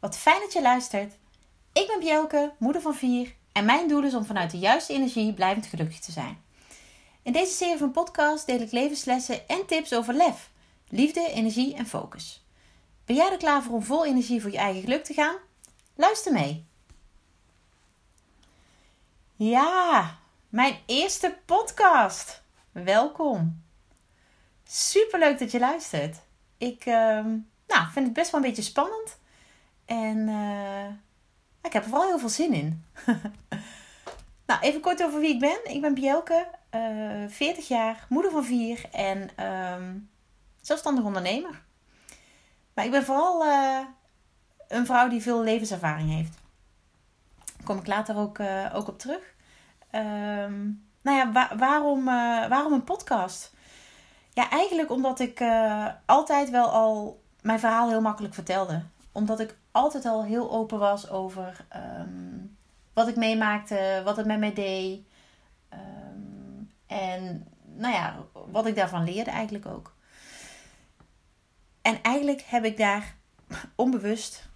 Wat fijn dat je luistert. Ik ben Bjelke, moeder van vier. En mijn doel is om vanuit de juiste energie blijvend gelukkig te zijn. In deze serie van podcasts deel ik levenslessen en tips over lef, liefde, energie en focus. Ben jij er klaar voor om vol energie voor je eigen geluk te gaan? Luister mee. Ja, mijn eerste podcast. Welkom. Super leuk dat je luistert. Ik ehm, nou, vind het best wel een beetje spannend. En uh, ik heb er vooral heel veel zin in. nou, even kort over wie ik ben. Ik ben Bjelke, uh, eh, 40 jaar, moeder van vier en um, zelfstandig ondernemer. Maar ik ben vooral uh, een vrouw die veel levenservaring heeft. Daar kom ik later ook, ook op terug. Um, nou ja, wa waarom, waarom een podcast? Ja, eigenlijk omdat ik altijd wel al mijn verhaal heel makkelijk vertelde. Omdat ik altijd al heel open was over ehm, wat ik meemaakte, wat het met mij deed. Ehm, en nou ja, wat ik daarvan leerde eigenlijk ook. En eigenlijk heb ik daar onbewust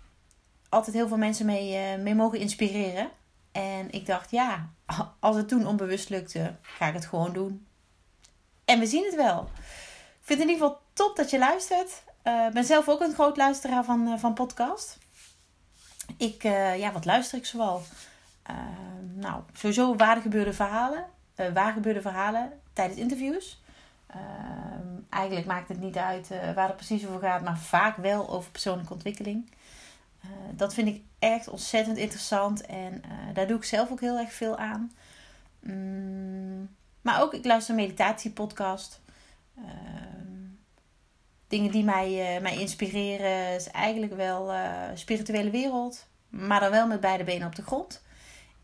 altijd heel veel mensen mee, uh, mee mogen inspireren. En ik dacht, ja, als het toen onbewust lukte, ga ik het gewoon doen. En we zien het wel. Ik vind het in ieder geval top dat je luistert. Ik uh, ben zelf ook een groot luisteraar van, uh, van podcast. Ik, uh, ja, wat luister ik zoal? nou, sowieso waargebeurde verhalen. waargebeurde verhalen tijdens interviews. eigenlijk maakt het niet uit waar het precies over gaat, maar vaak wel over persoonlijke ontwikkeling. dat vind ik echt ontzettend interessant en daar doe ik zelf ook heel erg veel aan. Mm, maar ook, ik luister een meditatiepodcast. Dingen die mij, mij inspireren is eigenlijk wel spirituele wereld. Maar dan wel met beide benen op de grond.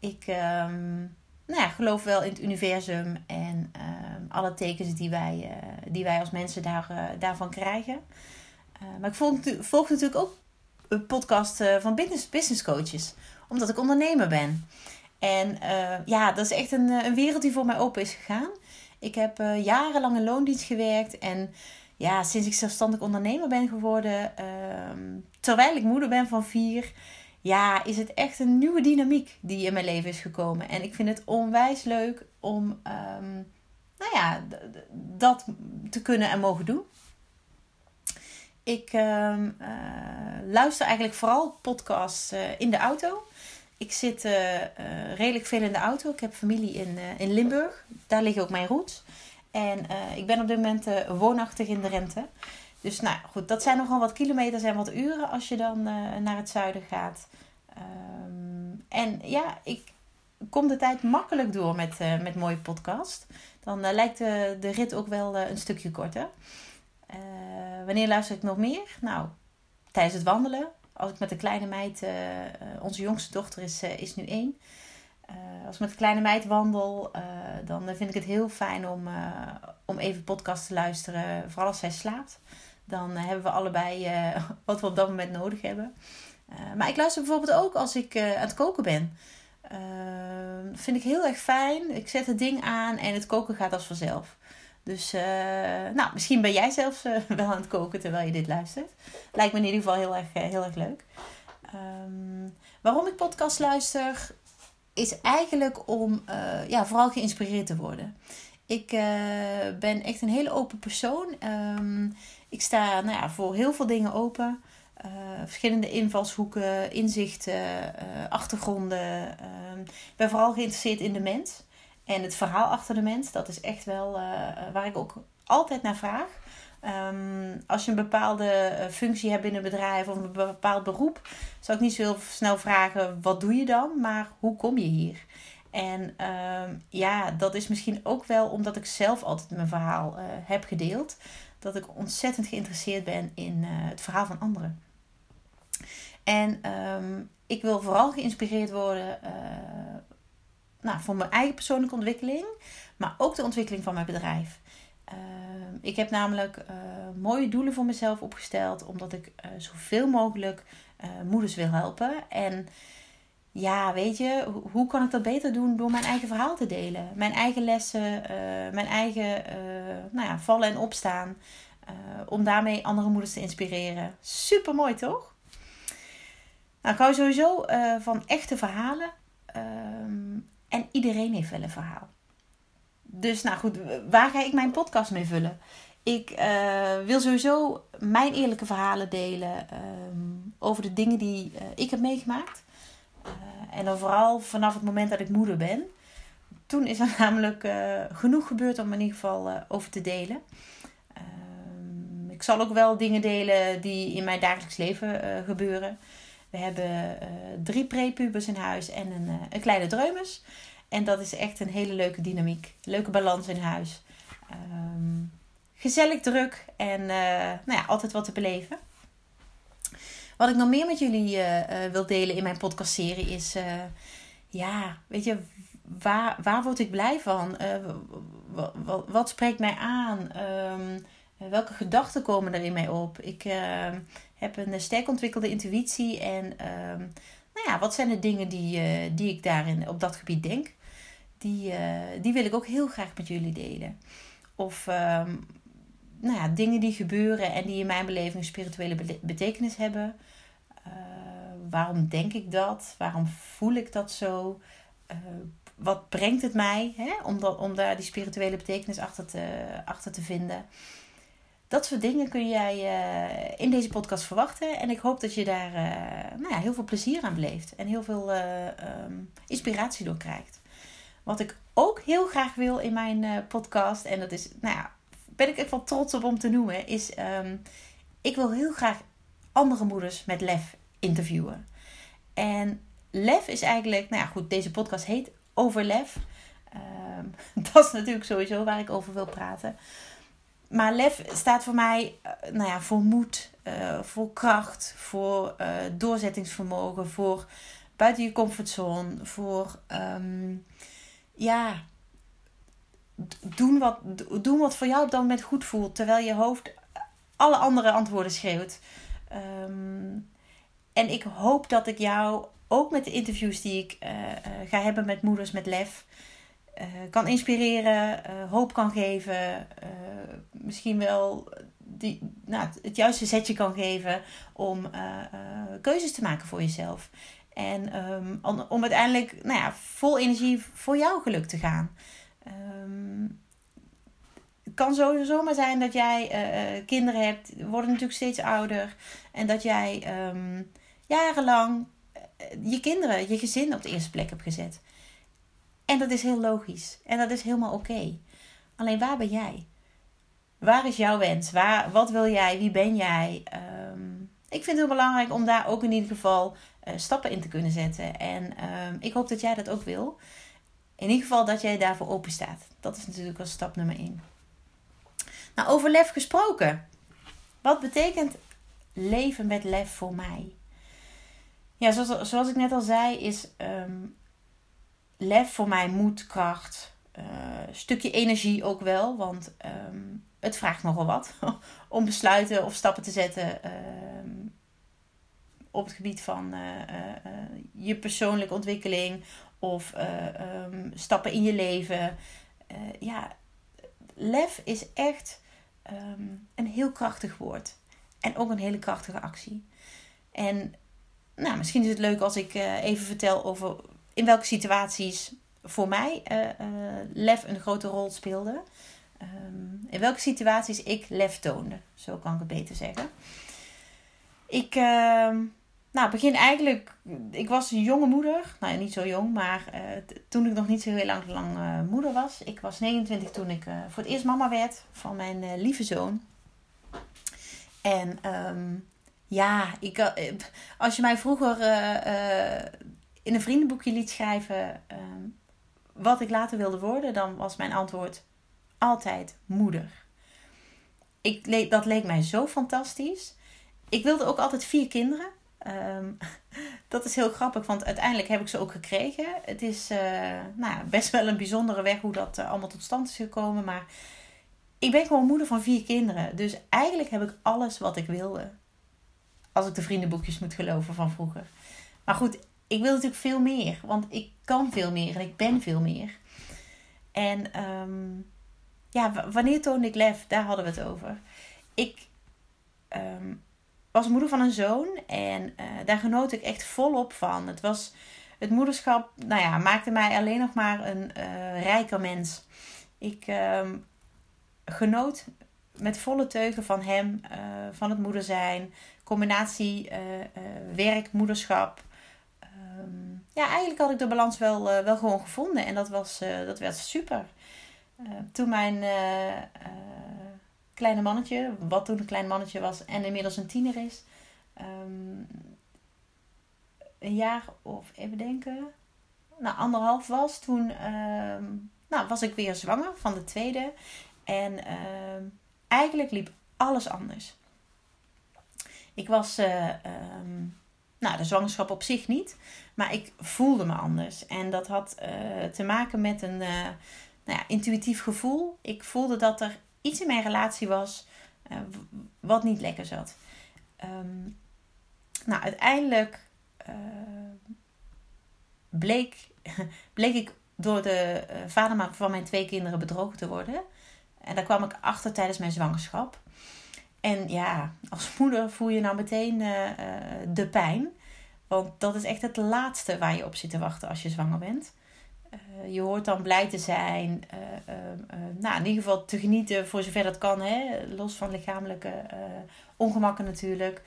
Ik um, nou ja, geloof wel in het universum en um, alle tekens die wij, uh, die wij als mensen daar, daarvan krijgen. maar ik volg, natuurlijk ook een podcast van business, business coaches. Omdat ik ondernemer ben. En ja, dat is echt een, een wereld die voor mij open is gegaan. Ik heb jarenlang in loondienst gewerkt en ja, sinds ik zelfstandig ondernemer ben geworden, uh, terwijl ik moeder ben van vier, ja, is het echt een nieuwe dynamiek die in mijn leven is gekomen. En ik vind het onwijs leuk om, um, nou ja, dat te kunnen en mogen doen. Ik um, uh, luister eigenlijk vooral podcasts uh, in de auto. Ik zit uh, redelijk veel in de auto. Ik heb familie in, in Limburg. Daar liggen ook mijn roots. En ik ben op dit moment woonachtig in de Rente. Dus nou goed, dat zijn nogal wat kilometers en wat uren als je dan uh, naar het zuiden gaat. Um, en ja, ik kom de tijd makkelijk door met, met mooie podcast. Dan lijkt de, de rit ook wel een stukje korter. wanneer luister ik nog meer? Nou, tijdens het wandelen. Als ik met de kleine meid, onze jongste dochter is, is nu één. Uh, als ik met een kleine meid wandel, uh, dan vind ik het heel fijn om, uh, om even podcast te luisteren. Vooral als zij slaapt. Dan hebben we allebei wat we op dat moment nodig hebben. maar ik luister bijvoorbeeld ook als ik aan het koken ben. dat vind ik heel erg fijn. Ik zet het ding aan en het koken gaat als vanzelf. Dus nou, misschien ben jij zelfs wel aan het koken terwijl je dit luistert. Lijkt me in ieder geval heel erg, heel erg leuk. Um, waarom ik podcast luister? Is eigenlijk om uh, ja, vooral geïnspireerd te worden. Ik uh, ben echt een hele open persoon. Um, ik sta nou ja, voor heel veel dingen open. Uh, verschillende invalshoeken, inzichten, achtergronden. Um, ik ben vooral geïnteresseerd in de mens en het verhaal achter de mens. Dat is echt wel waar ik ook altijd naar vraag. Um, als je een bepaalde eh, functie hebt binnen een bedrijf of een bepaald beroep, zou ik niet zo heel snel vragen: wat doe je dan? Maar hoe kom je hier? En um, ja, dat is misschien ook wel omdat ik zelf altijd mijn verhaal uh, heb gedeeld. Dat ik ontzettend geïnteresseerd ben in uh, het verhaal van anderen. En um, ik wil vooral geïnspireerd worden nou, voor mijn eigen persoonlijke ontwikkeling, maar ook de ontwikkeling van mijn bedrijf. Ehm, ik heb namelijk uh, mooie doelen voor mezelf opgesteld, omdat ik uh, zoveel mogelijk uh, moeders wil helpen. En ja, weet je, hoe kan ik dat beter doen door mijn eigen verhaal te delen? Mijn eigen lessen, mijn eigen nou ja, vallen en opstaan. om daarmee andere moeders te inspireren. Super mooi, toch? Nou, ik hou sowieso van echte verhalen. Um, en iedereen heeft wel een verhaal. Dus nou goed, waar ga ik mijn podcast mee vullen? Ik uh, wil sowieso mijn eerlijke verhalen delen um, over de dingen die uh, ik heb meegemaakt. en dan vooral vanaf het moment dat ik moeder ben. Toen is er namelijk genoeg gebeurd om in ieder geval over te delen. ik zal ook wel dingen delen die in mijn dagelijks leven gebeuren. We hebben drie prepubers in huis en een, een kleine dreumes. En dat is echt een hele leuke dynamiek. Leuke balans in huis. Um, gezellig druk en uh, nou ja, altijd wat te beleven. Wat ik nog meer met jullie wil delen in mijn podcastserie is... ja, weet je, waar, waar word ik blij van? wat, spreekt mij aan? Um, welke gedachten komen er in mij op? Ik ehm, heb een sterk ontwikkelde intuïtie. En nou ja, wat zijn de dingen die, die ik daarin op dat gebied denk? Die, uh, die wil ik ook heel graag met jullie delen. Of um, nou ja, dingen die gebeuren en die in mijn beleving spirituele betekenis hebben. Uh, waarom denk ik dat? Waarom voel ik dat zo? wat brengt het mij hè? Om, dat, om daar die spirituele betekenis achter te, achter te vinden? Dat soort dingen kun jij in deze podcast verwachten. En ik hoop dat je daar nou ja, heel veel plezier aan beleeft. En heel veel um, inspiratie door krijgt. Wat ik ook heel graag wil in mijn podcast. En dat is, nou ja, ben ik echt wel trots op om te noemen. Is, um, ik wil heel graag andere moeders met lef interviewen. En lef is eigenlijk, nou ja goed, deze podcast heet Over Lef. Um, dat is natuurlijk sowieso waar ik over wil praten. Maar lef staat voor mij uh, nou ja, voor moed, uh, voor kracht, voor doorzettingsvermogen, voor buiten je comfortzone, voor um, ja, doen wat, doen wat voor jou op dat moment goed voelt, terwijl je hoofd alle andere antwoorden schreeuwt. Um, en ik hoop dat ik jou ook met de interviews die ik ga hebben met moeders met lef uh, kan inspireren, hoop kan geven, misschien wel die, nou, het juiste zetje kan geven om keuzes te maken voor jezelf. En um, om, uiteindelijk nou ja, vol energie voor jouw geluk te gaan. Um, het kan sowieso maar zijn dat jij kinderen hebt, worden natuurlijk steeds ouder. En dat jij um, jarenlang je kinderen, je gezin op de eerste plek hebt gezet. En dat is heel logisch. En dat is helemaal oké. Alleen waar ben jij? Waar is jouw wens? Waar, wat wil jij? Wie ben jij? Ik vind het heel belangrijk om daar ook in ieder geval uh, stappen in te kunnen zetten. En um, ik hoop dat jij dat ook wil. In ieder geval dat jij daarvoor open staat. Dat is natuurlijk al stap nummer 1. Nou, over lef gesproken. Wat betekent leven met lef voor mij? Ja, zoals, zoals ik net al zei, is um, lef voor mij moed, kracht, uh, stukje energie ook wel. Want um, het vraagt nogal wat om besluiten of stappen te zetten um, op het gebied van uh, uh, je persoonlijke ontwikkeling of um, stappen in je leven. ja, lef is echt een heel krachtig woord en ook een hele krachtige actie. En nou, misschien is het leuk als ik even vertel over in welke situaties voor mij lef een grote rol speelde. Um, in welke situaties ik lef toonde. Zo kan ik het beter zeggen. Ik uh, nou, begin eigenlijk. Ik was een jonge moeder. Nou, niet zo jong, maar uh, toen ik nog niet zo heel lang, lang uh, moeder was. Ik was 29 toen ik voor het eerst mama werd van mijn lieve zoon. En um, ja, ik, als je mij vroeger in een vriendenboekje liet schrijven ehm, wat ik later wilde worden, dan was mijn antwoord altijd moeder. Ik, dat leek mij zo fantastisch. Ik wilde ook altijd vier kinderen. Um, dat is heel grappig, want uiteindelijk heb ik ze ook gekregen. Het is uh, nou, best wel een bijzondere weg hoe dat uh, allemaal tot stand is gekomen. Maar ik ben gewoon moeder van vier kinderen. Dus eigenlijk heb ik alles wat ik wilde. Als ik de vriendenboekjes moet geloven van vroeger. Maar goed, ik wil natuurlijk veel meer. Want ik kan veel meer en ik ben veel meer. En um, ja, wanneer toonde ik lef? Daar hadden we het over. Ik um, was moeder van een zoon en daar genoot ik echt volop van. Het was het moederschap, nou ja, maakte mij alleen nog maar een rijker mens. Ik ehm, genoot met volle teugen van hem, van het moeder zijn, combinatie werk, moederschap. Ehm, ja, eigenlijk had ik de balans wel, wel gewoon gevonden en dat was, dat werd super. Toen mijn kleine mannetje, wat toen een klein mannetje was en inmiddels een tiener is. Um, een jaar of even denken, nou anderhalf was, toen ehm, nou, was ik weer zwanger van de tweede. En ehm, eigenlijk liep alles anders. Ik was, nou de zwangerschap op zich niet, maar ik voelde me anders. En dat had te maken met een nou intuïtief gevoel. Ik voelde dat er iets in mijn relatie was uh, wat niet lekker zat. Um, nou, uiteindelijk uh, bleek, bleek ik door de uh, vader van mijn twee kinderen bedrogen te worden. En daar kwam ik achter tijdens mijn zwangerschap. En ja, als moeder voel je nou meteen de pijn. Want dat is echt het laatste waar je op zit te wachten als je zwanger bent. Uh, je hoort dan blij te zijn. Uh, uh, nou, in ieder geval te genieten voor zover dat kan. Hè? Los van lichamelijke ongemakken natuurlijk.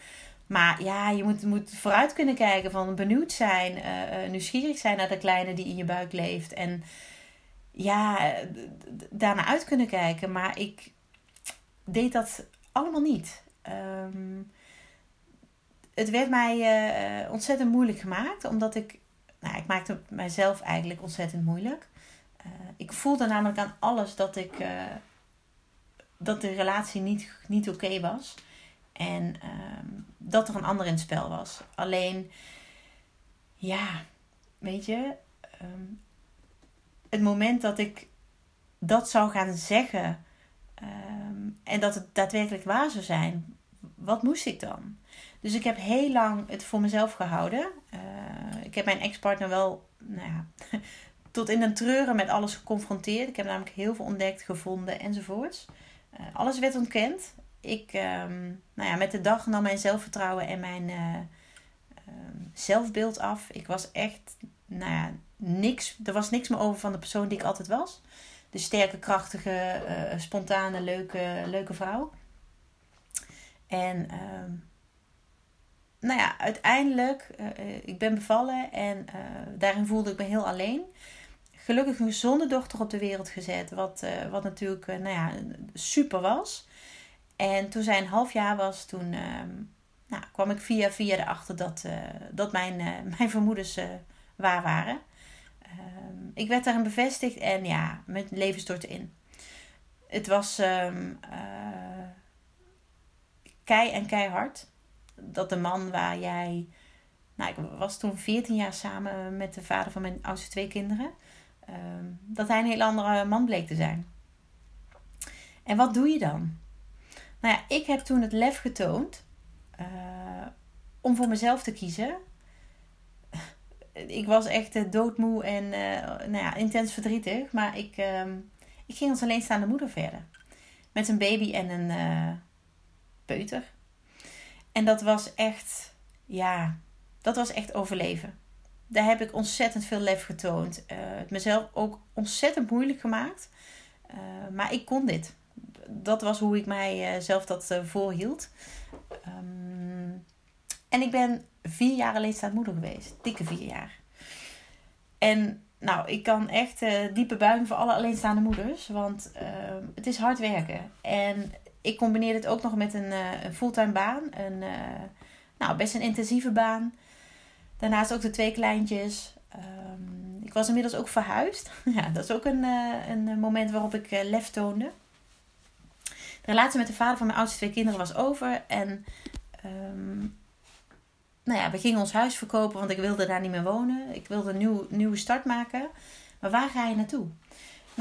Maar ja, je moet, moet vooruit kunnen kijken. Van benieuwd zijn. nieuwsgierig zijn naar de kleine die in je buik leeft. En ja, daarna uit kunnen kijken. Maar ik deed dat allemaal niet. Um, het werd mij ontzettend moeilijk gemaakt. Omdat ik nou, ik maakte mijzelf eigenlijk ontzettend moeilijk. Uh, ik voelde namelijk aan alles dat ik uh, dat de relatie niet, niet oké was. En uh, dat er een ander in het spel was. Alleen, ja, weet je, um, het moment dat ik dat zou gaan zeggen um, en dat het daadwerkelijk waar zou zijn, wat moest ik dan? Dus ik heb heel lang het voor mezelf gehouden. Ik heb mijn ex-partner wel nou ja, tot in een treuren met alles geconfronteerd. Ik heb namelijk heel veel ontdekt, gevonden enzovoorts. Uh, alles werd ontkend. Ik, um, nou ja, met de dag nam mijn zelfvertrouwen en mijn uh, um, zelfbeeld af. Ik was echt, nou ja, niks. Er was niks meer over van de persoon die ik altijd was. De sterke, krachtige, uh, spontane, leuke, leuke vrouw. En um, nou ja, uiteindelijk, uh, ik ben bevallen en uh, daarin voelde ik me heel alleen. Gelukkig een gezonde dochter op de wereld gezet, wat, wat natuurlijk nou ja, super was. En toen zij een half jaar was, toen ehm, nou, kwam ik via via erachter dat, dat mijn, mijn vermoedens waar waren. Ehm, ik werd daarin bevestigd en ja, mijn leven stortte in. Het was um, kei en keihard dat de man waar jij. Nou, ik was toen 14 jaar samen met de vader van mijn oudste twee kinderen. Ehm, dat hij een heel andere man bleek te zijn. En wat doe je dan? Nou ja, ik heb toen het lef getoond uh, om voor mezelf te kiezen. ik was echt uh, doodmoe en uh, nou ja, intens verdrietig. Maar ik, ehm, ik ging als alleenstaande moeder verder. Met een baby en een peuter. En dat was echt, ja, dat was echt overleven. Daar heb ik ontzettend veel lef getoond. Uh, het mezelf ook ontzettend moeilijk gemaakt. Uh, maar ik kon dit. Dat was hoe ik mijzelf uh, dat voorhield. Um, en ik ben vier jaar alleenstaand moeder geweest. Dikke vier jaar. En nou, ik kan echt diepe buiging voor alle alleenstaande moeders. Want ehm, het is hard werken. En ik combineer het ook nog met een, uh, een fulltime baan. Een, uh, nou, best een intensieve baan. Daarnaast ook de twee kleintjes. Um, ik was inmiddels ook verhuisd. ja, dat is ook een, uh, een moment waarop ik lef toonde. De relatie met de vader van mijn oudste twee kinderen was over. En um, nou ja, we gingen ons huis verkopen, want ik wilde daar niet meer wonen. Ik wilde een nieuw, nieuwe start maken. Maar waar ga je naartoe?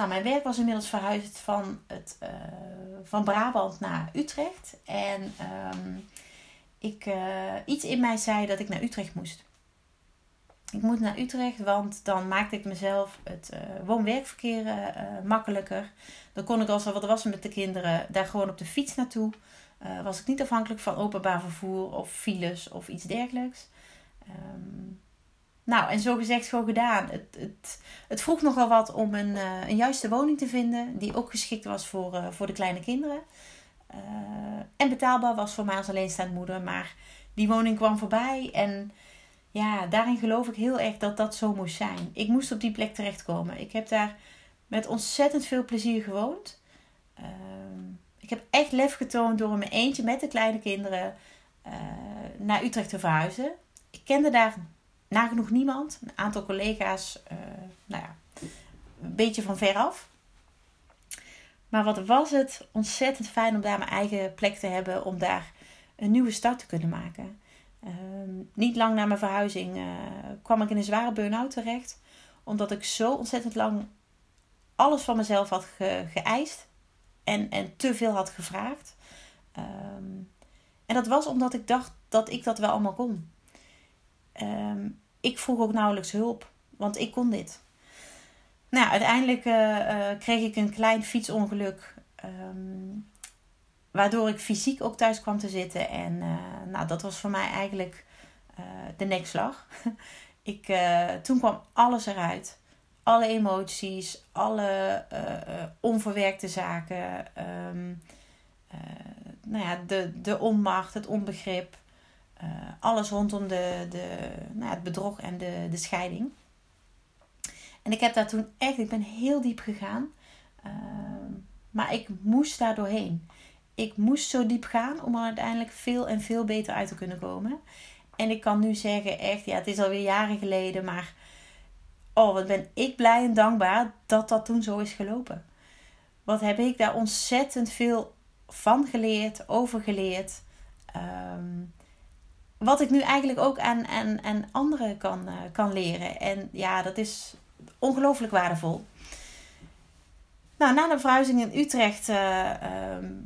Nou, mijn werk was inmiddels verhuisd van, het, uh, van Brabant naar Utrecht. En um, ik, uh, iets in mij zei dat ik naar Utrecht moest. Ik moet naar Utrecht, want dan maakte ik mezelf het uh, woon-werkverkeer makkelijker. Dan kon ik als er wat was met de kinderen daar gewoon op de fiets naartoe. Was ik niet afhankelijk van openbaar vervoer of files of iets dergelijks. Um, nou, en zo gezegd, gewoon gedaan. Het, het, het vroeg nogal wat om een, uh, een juiste woning te vinden, die ook geschikt was voor, uh, voor de kleine kinderen. Uh, en betaalbaar was voor mij als alleenstaande moeder. Maar die woning kwam voorbij en ja, daarin geloof ik heel erg dat dat zo moest zijn. Ik moest op die plek terechtkomen. Ik heb daar met ontzettend veel plezier gewoond. Ehm, ik heb echt lef getoond door in mijn eentje met de kleine kinderen naar Utrecht te verhuizen. Ik kende daar nagenoeg niemand. Een aantal collega's, uh, nou ja, een beetje van veraf. Maar wat was het ontzettend fijn om daar mijn eigen plek te hebben, om daar een nieuwe start te kunnen maken. Ehm, niet lang na mijn verhuizing uh, kwam ik in een zware burn-out terecht, omdat ik zo ontzettend lang alles van mezelf had ge geëist en, en te veel had gevraagd. Um, en dat was omdat ik dacht dat ik dat wel allemaal kon. Um, ik vroeg ook nauwelijks hulp, want ik kon dit. Nou, uiteindelijk uh, kreeg ik een klein fietsongeluk. Um, waardoor ik fysiek ook thuis kwam te zitten. En uh, nou, dat was voor mij eigenlijk de nekslag. ik, toen kwam alles eruit. Alle emoties, alle onverwerkte zaken. Um, nou ja, de, de onmacht, het onbegrip. Uh, alles rondom de, de, nou, het bedrog en de, de scheiding. En ik heb daar toen echt, ik ben heel diep gegaan. Uh, maar ik moest daar doorheen. Ik moest zo diep gaan om er uiteindelijk veel en veel beter uit te kunnen komen. En ik kan nu zeggen, echt, ja, het is alweer jaren geleden, maar oh, wat ben ik blij en dankbaar dat dat toen zo is gelopen. Wat heb ik daar ontzettend veel van geleerd, over geleerd. Um, wat ik nu eigenlijk ook aan, aan, aan anderen kan, uh, kan leren. En ja, dat is ongelooflijk waardevol. Nou, na de verhuizing in Utrecht uh, uh,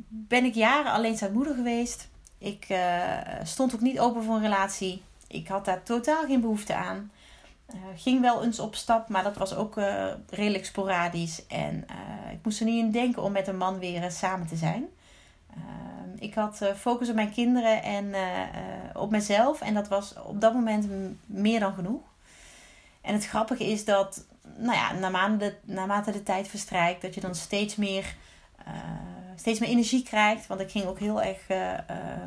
ben ik jaren alleenstaand moeder geweest. Ik uh, stond ook niet open voor een relatie. Ik had daar totaal geen behoefte aan. ging wel eens op stap, maar dat was ook redelijk sporadisch. En ik moest er niet in denken om met een man weer samen te zijn. Ik had uh, focus op mijn kinderen en uh, op mezelf. En dat was op dat moment meer dan genoeg. En het grappige is dat, nou ja, naarmate de, naarmate de tijd verstrijkt, dat je dan steeds meer, steeds meer energie krijgt. Want ik ging ook heel erg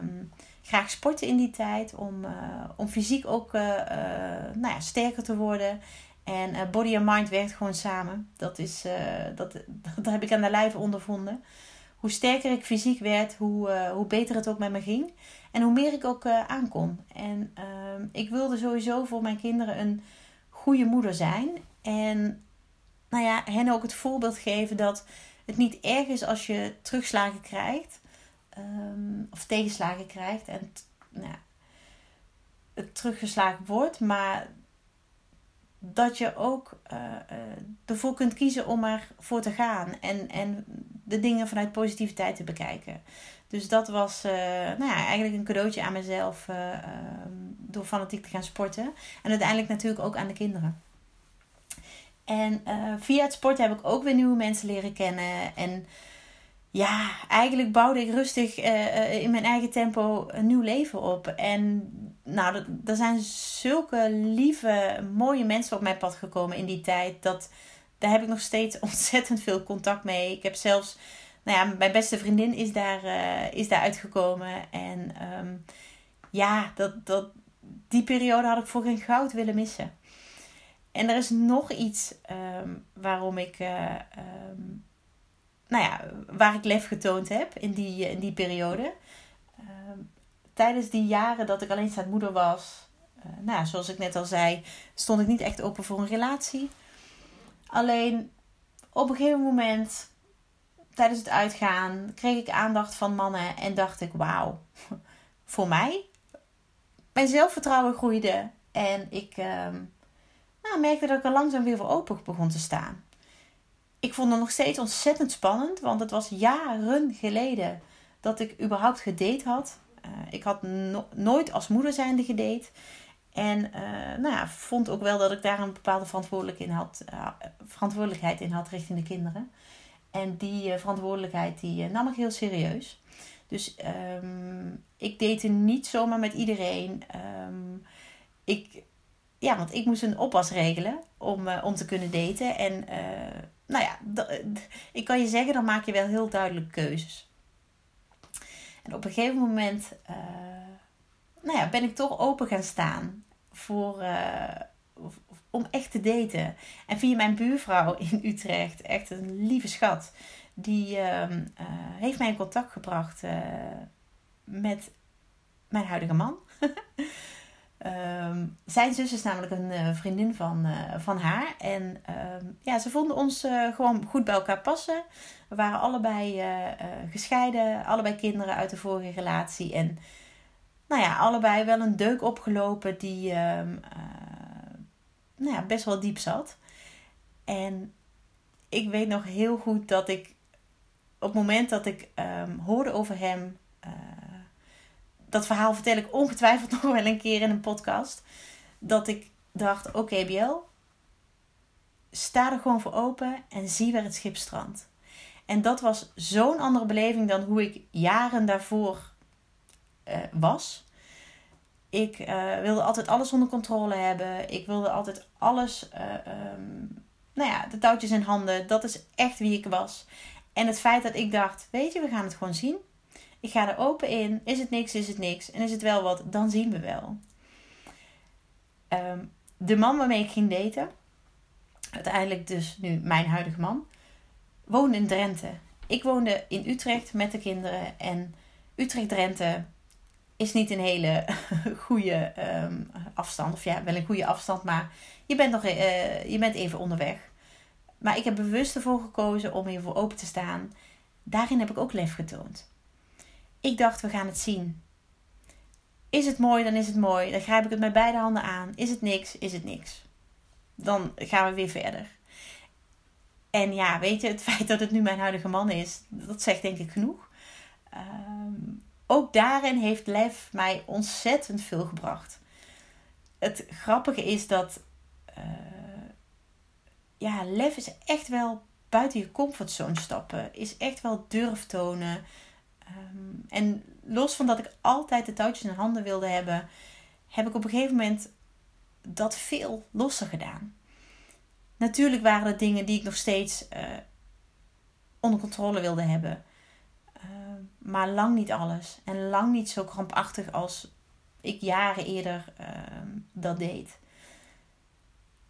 um, graag sporten in die tijd. Om, om fysiek ook nou ja, sterker te worden. En body en mind werkt gewoon samen. Dat, is, dat, dat heb ik aan de lijve ondervonden hoe sterker ik fysiek werd, hoe, uh, hoe beter het ook met me ging. En hoe meer ik ook uh, aankon. En uh, ik wilde sowieso voor mijn kinderen een goede moeder zijn. En nou ja, hen ook het voorbeeld geven dat het niet erg is als je terugslagen krijgt. Um, of tegenslagen krijgt. En nou, het teruggeslagen wordt. Maar dat je ook uh, ervoor kunt kiezen om ervoor te gaan. En, en de dingen vanuit positiviteit te bekijken. Dus dat was uh, nou ja, eigenlijk een cadeautje aan mezelf uh, door fanatiek te gaan sporten. En uiteindelijk natuurlijk ook aan de kinderen. En via het sporten heb ik ook weer nieuwe mensen leren kennen. En ja, eigenlijk bouwde ik rustig in mijn eigen tempo een nieuw leven op. En nou, er zijn zulke lieve, mooie mensen op mijn pad gekomen in die tijd. Dat daar heb ik nog steeds ontzettend veel contact mee. Ik heb zelfs, nou ja, mijn beste vriendin is daar, uh, is daar uitgekomen. En ehm, ja, dat, dat, die periode had ik voor geen goud willen missen. En er is nog iets ehm, waarom ik, uh, um, nou ja, waar ik lef getoond heb in die, in die periode. Tijdens die jaren dat ik alleenstaand moeder was, uh, nou, zoals ik net al zei, stond ik niet echt open voor een relatie. Alleen op een gegeven moment, tijdens het uitgaan, kreeg ik aandacht van mannen en dacht ik: wauw, voor mij. Mijn zelfvertrouwen groeide en ik uh, nou, merkte dat ik er langzaam weer voor open begon te staan. Ik vond het nog steeds ontzettend spannend, want het was jaren geleden dat ik überhaupt gedate had. Uh, ik had nooit als moeder zijnde gedate. En uh, nou ja, vond ook wel dat ik daar een bepaalde verantwoordelijkheid in had, uh, verantwoordelijkheid in had richting de kinderen. En die verantwoordelijkheid die nam ik heel serieus. Dus ehm, ik date niet zomaar met iedereen. Ehm, ik, ja, want ik moest een oppas regelen om, om te kunnen daten. En nou ja, ik kan je zeggen, dan maak je wel heel duidelijk keuzes. En op een gegeven moment uh, nou ja, ben ik toch open gaan staan voor, om echt te daten. En via mijn buurvrouw in Utrecht, echt een lieve schat, die ehm, heeft mij in contact gebracht met mijn huidige man. Um, zijn zus is namelijk een uh, vriendin van, uh, van haar. En um, ja, ze vonden ons uh, gewoon goed bij elkaar passen. We waren allebei gescheiden, allebei kinderen uit de vorige relatie. En nou ja, allebei wel een deuk opgelopen die um, nou ja, best wel diep zat. En ik weet nog heel goed dat ik op het moment dat ik hoorde over hem dat verhaal vertel ik ongetwijfeld nog wel een keer in een podcast. Dat ik dacht: oké, okay, BL, sta er gewoon voor open en zie waar het schip strandt. En dat was zo'n andere beleving dan hoe ik jaren daarvoor uh, was. Ik uh, wilde altijd alles onder controle hebben. Ik wilde altijd alles, uh, um, nou ja, de touwtjes in handen. Dat is echt wie ik was. En het feit dat ik dacht, weet je, we gaan het gewoon zien. Ik ga er open in. Is het niks, is het niks. En is het wel wat, dan zien we wel. Um, de man waarmee ik ging daten, uiteindelijk dus nu mijn huidige man, woonde in Drenthe. Ik woonde in Utrecht met de kinderen. En Utrecht-Drenthe is niet een hele goede um, afstand. Of ja, wel een goede afstand, maar je bent, nog, uh, je bent even onderweg. Maar ik heb bewust ervoor gekozen om hiervoor open te staan. Daarin heb ik ook lef getoond. Ik dacht, we gaan het zien. Is het mooi, dan is het mooi. Dan grijp ik het met beide handen aan. Is het niks, is het niks. Dan gaan we weer verder. En ja, weet je, het feit dat het nu mijn huidige man is, dat zegt denk ik genoeg. Um, ook daarin heeft Lef mij ontzettend veel gebracht. Het grappige is dat. Uh, ja, Lef is echt wel buiten je comfortzone stappen. Is echt wel durf tonen. Um, en los van dat ik altijd de touwtjes in handen wilde hebben, heb ik op een gegeven moment dat veel losser gedaan. Natuurlijk waren er dingen die ik nog steeds uh, onder controle wilde hebben. Uh, maar lang niet alles. En lang niet zo krampachtig als ik jaren eerder uh, dat deed.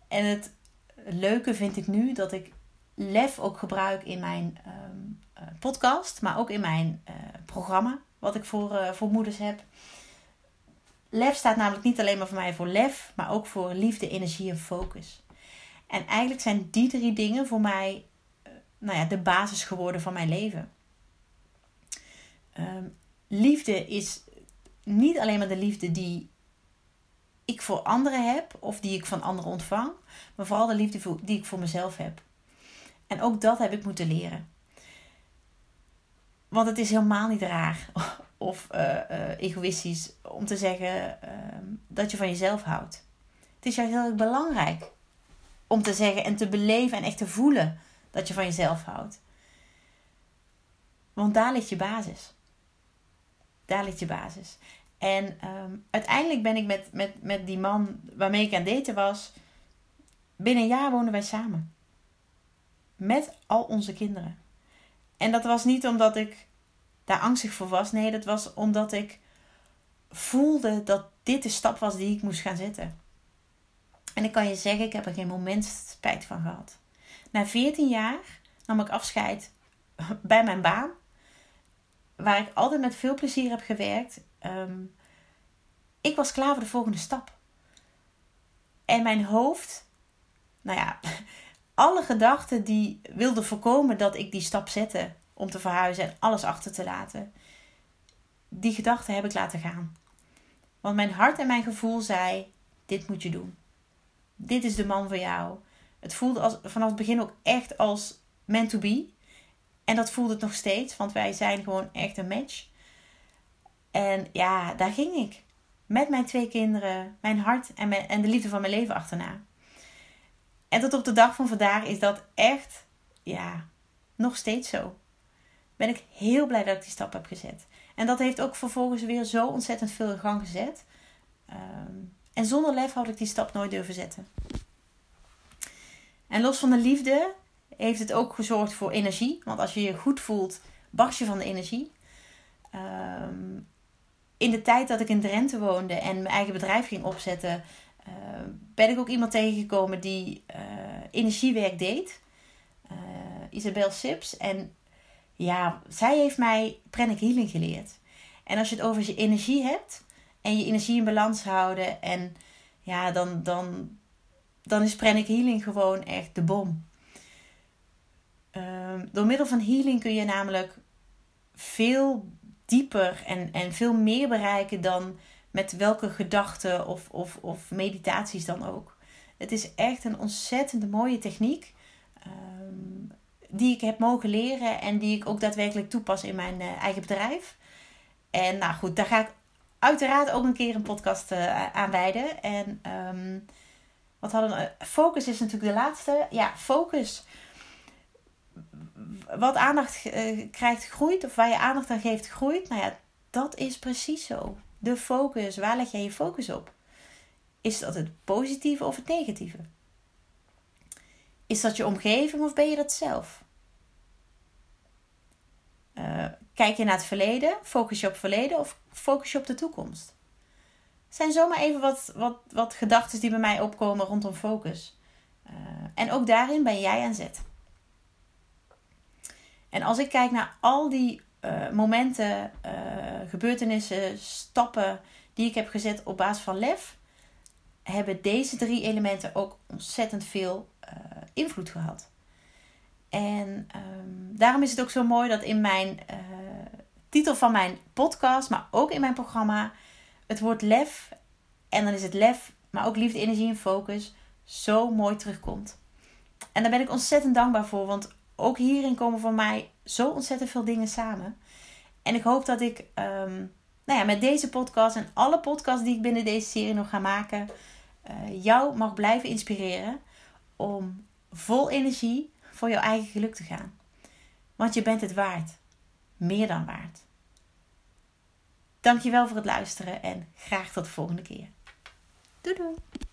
En het leuke vind ik nu dat ik lef ook gebruik in mijn podcast, maar ook in mijn uh, programma, wat ik voor, uh, voor moeders heb. Lef staat namelijk niet alleen maar voor mij voor lef, maar ook voor liefde, energie en focus. En eigenlijk zijn die drie dingen voor mij nou ja, de basis geworden van mijn leven. Um, liefde is niet alleen maar de liefde die ik voor anderen heb of die ik van anderen ontvang, maar vooral de liefde die ik voor mezelf heb. En ook dat heb ik moeten leren. Want het is helemaal niet raar of uh, uh, egoïstisch om te zeggen uh, dat je van jezelf houdt. Het is juist heel belangrijk om te zeggen en te beleven en echt te voelen dat je van jezelf houdt. Want daar ligt je basis. Daar ligt je basis. En um, uiteindelijk ben ik met, met, met die man waarmee ik aan het daten was. Binnen een jaar wonen wij samen. Met al onze kinderen. En dat was niet omdat ik daar angstig voor was. Nee, dat was omdat ik voelde dat dit de stap was die ik moest gaan zetten. En ik kan je zeggen, ik heb er geen moment spijt van gehad. Na 14 jaar nam ik afscheid bij mijn baan, waar ik altijd met veel plezier heb gewerkt. Um, ik was klaar voor de volgende stap. En mijn hoofd, nou ja, alle gedachten die wilden voorkomen dat ik die stap zette om te verhuizen en alles achter te laten, die gedachten heb ik laten gaan. Want mijn hart en mijn gevoel zei: dit moet je doen. Dit is de man voor jou. Het voelde vanaf het begin ook echt als meant to be. En dat voelde het nog steeds, want wij zijn gewoon echt een match. En ja, daar ging ik. Met mijn twee kinderen, mijn hart en, en de liefde van mijn leven achterna. En tot op de dag van vandaag is dat echt, ja, nog steeds zo. Ben ik heel blij dat ik die stap heb gezet. En dat heeft ook vervolgens weer zo ontzettend veel in gang gezet. Ehm, en zonder lef had ik die stap nooit durven zetten. En los van de liefde heeft het ook gezorgd voor energie. Want als je je goed voelt, barst je van de energie. Ehm, in de tijd dat ik in Drenthe woonde en mijn eigen bedrijf ging opzetten, uh, ben ik ook iemand tegengekomen die uh, energiewerk deed. Uh, Isabel Sips. En ja, zij heeft mij pranic healing geleerd. En als je het over je energie hebt en je energie in balans houden, en ja, dan, dan, dan is pranic healing gewoon echt de bom. Ehm, door middel van healing kun je namelijk veel dieper en, en veel meer bereiken dan met welke gedachten of, of, of meditaties dan ook. Het is echt een ontzettend mooie techniek. Um, die ik heb mogen leren en die ik ook daadwerkelijk toepas in mijn uh, eigen bedrijf. En nou goed, daar ga ik uiteraard ook een keer een podcast uh, aan wijden. En um, wat hadden we? Focus is natuurlijk de laatste. Ja, focus. Wat aandacht krijgt, groeit. Of waar je aandacht aan geeft, groeit. Nou ja, dat is precies zo. De focus. Waar leg jij je focus op? Is dat het positieve of het negatieve? Is dat je omgeving of ben je dat zelf? Uh, kijk je naar het verleden, focus je op het verleden of focus je op de toekomst? Het zijn zomaar even wat, wat, wat gedachten die bij mij opkomen rondom focus. Uh, en ook daarin ben jij aan zet. En als ik kijk naar al die uh, momenten, gebeurtenissen, stappen die ik heb gezet op basis van lef, hebben deze drie elementen ook ontzettend veel invloed gehad. En um, daarom is het ook zo mooi dat in mijn uh, titel van mijn podcast, maar ook in mijn programma, het woord lef, en dan is het lef, maar ook liefde, energie en focus, zo mooi terugkomt. En daar ben ik ontzettend dankbaar voor, want ook hierin komen voor mij zo ontzettend veel dingen samen. En ik hoop dat ik um, nou ja, met deze podcast en alle podcasts die ik binnen deze serie nog ga maken, uh, jou mag blijven inspireren om vol energie voor jouw eigen geluk te gaan. Want je bent het waard. Meer dan waard. Dankjewel voor het luisteren en graag tot de volgende keer. Doei doei!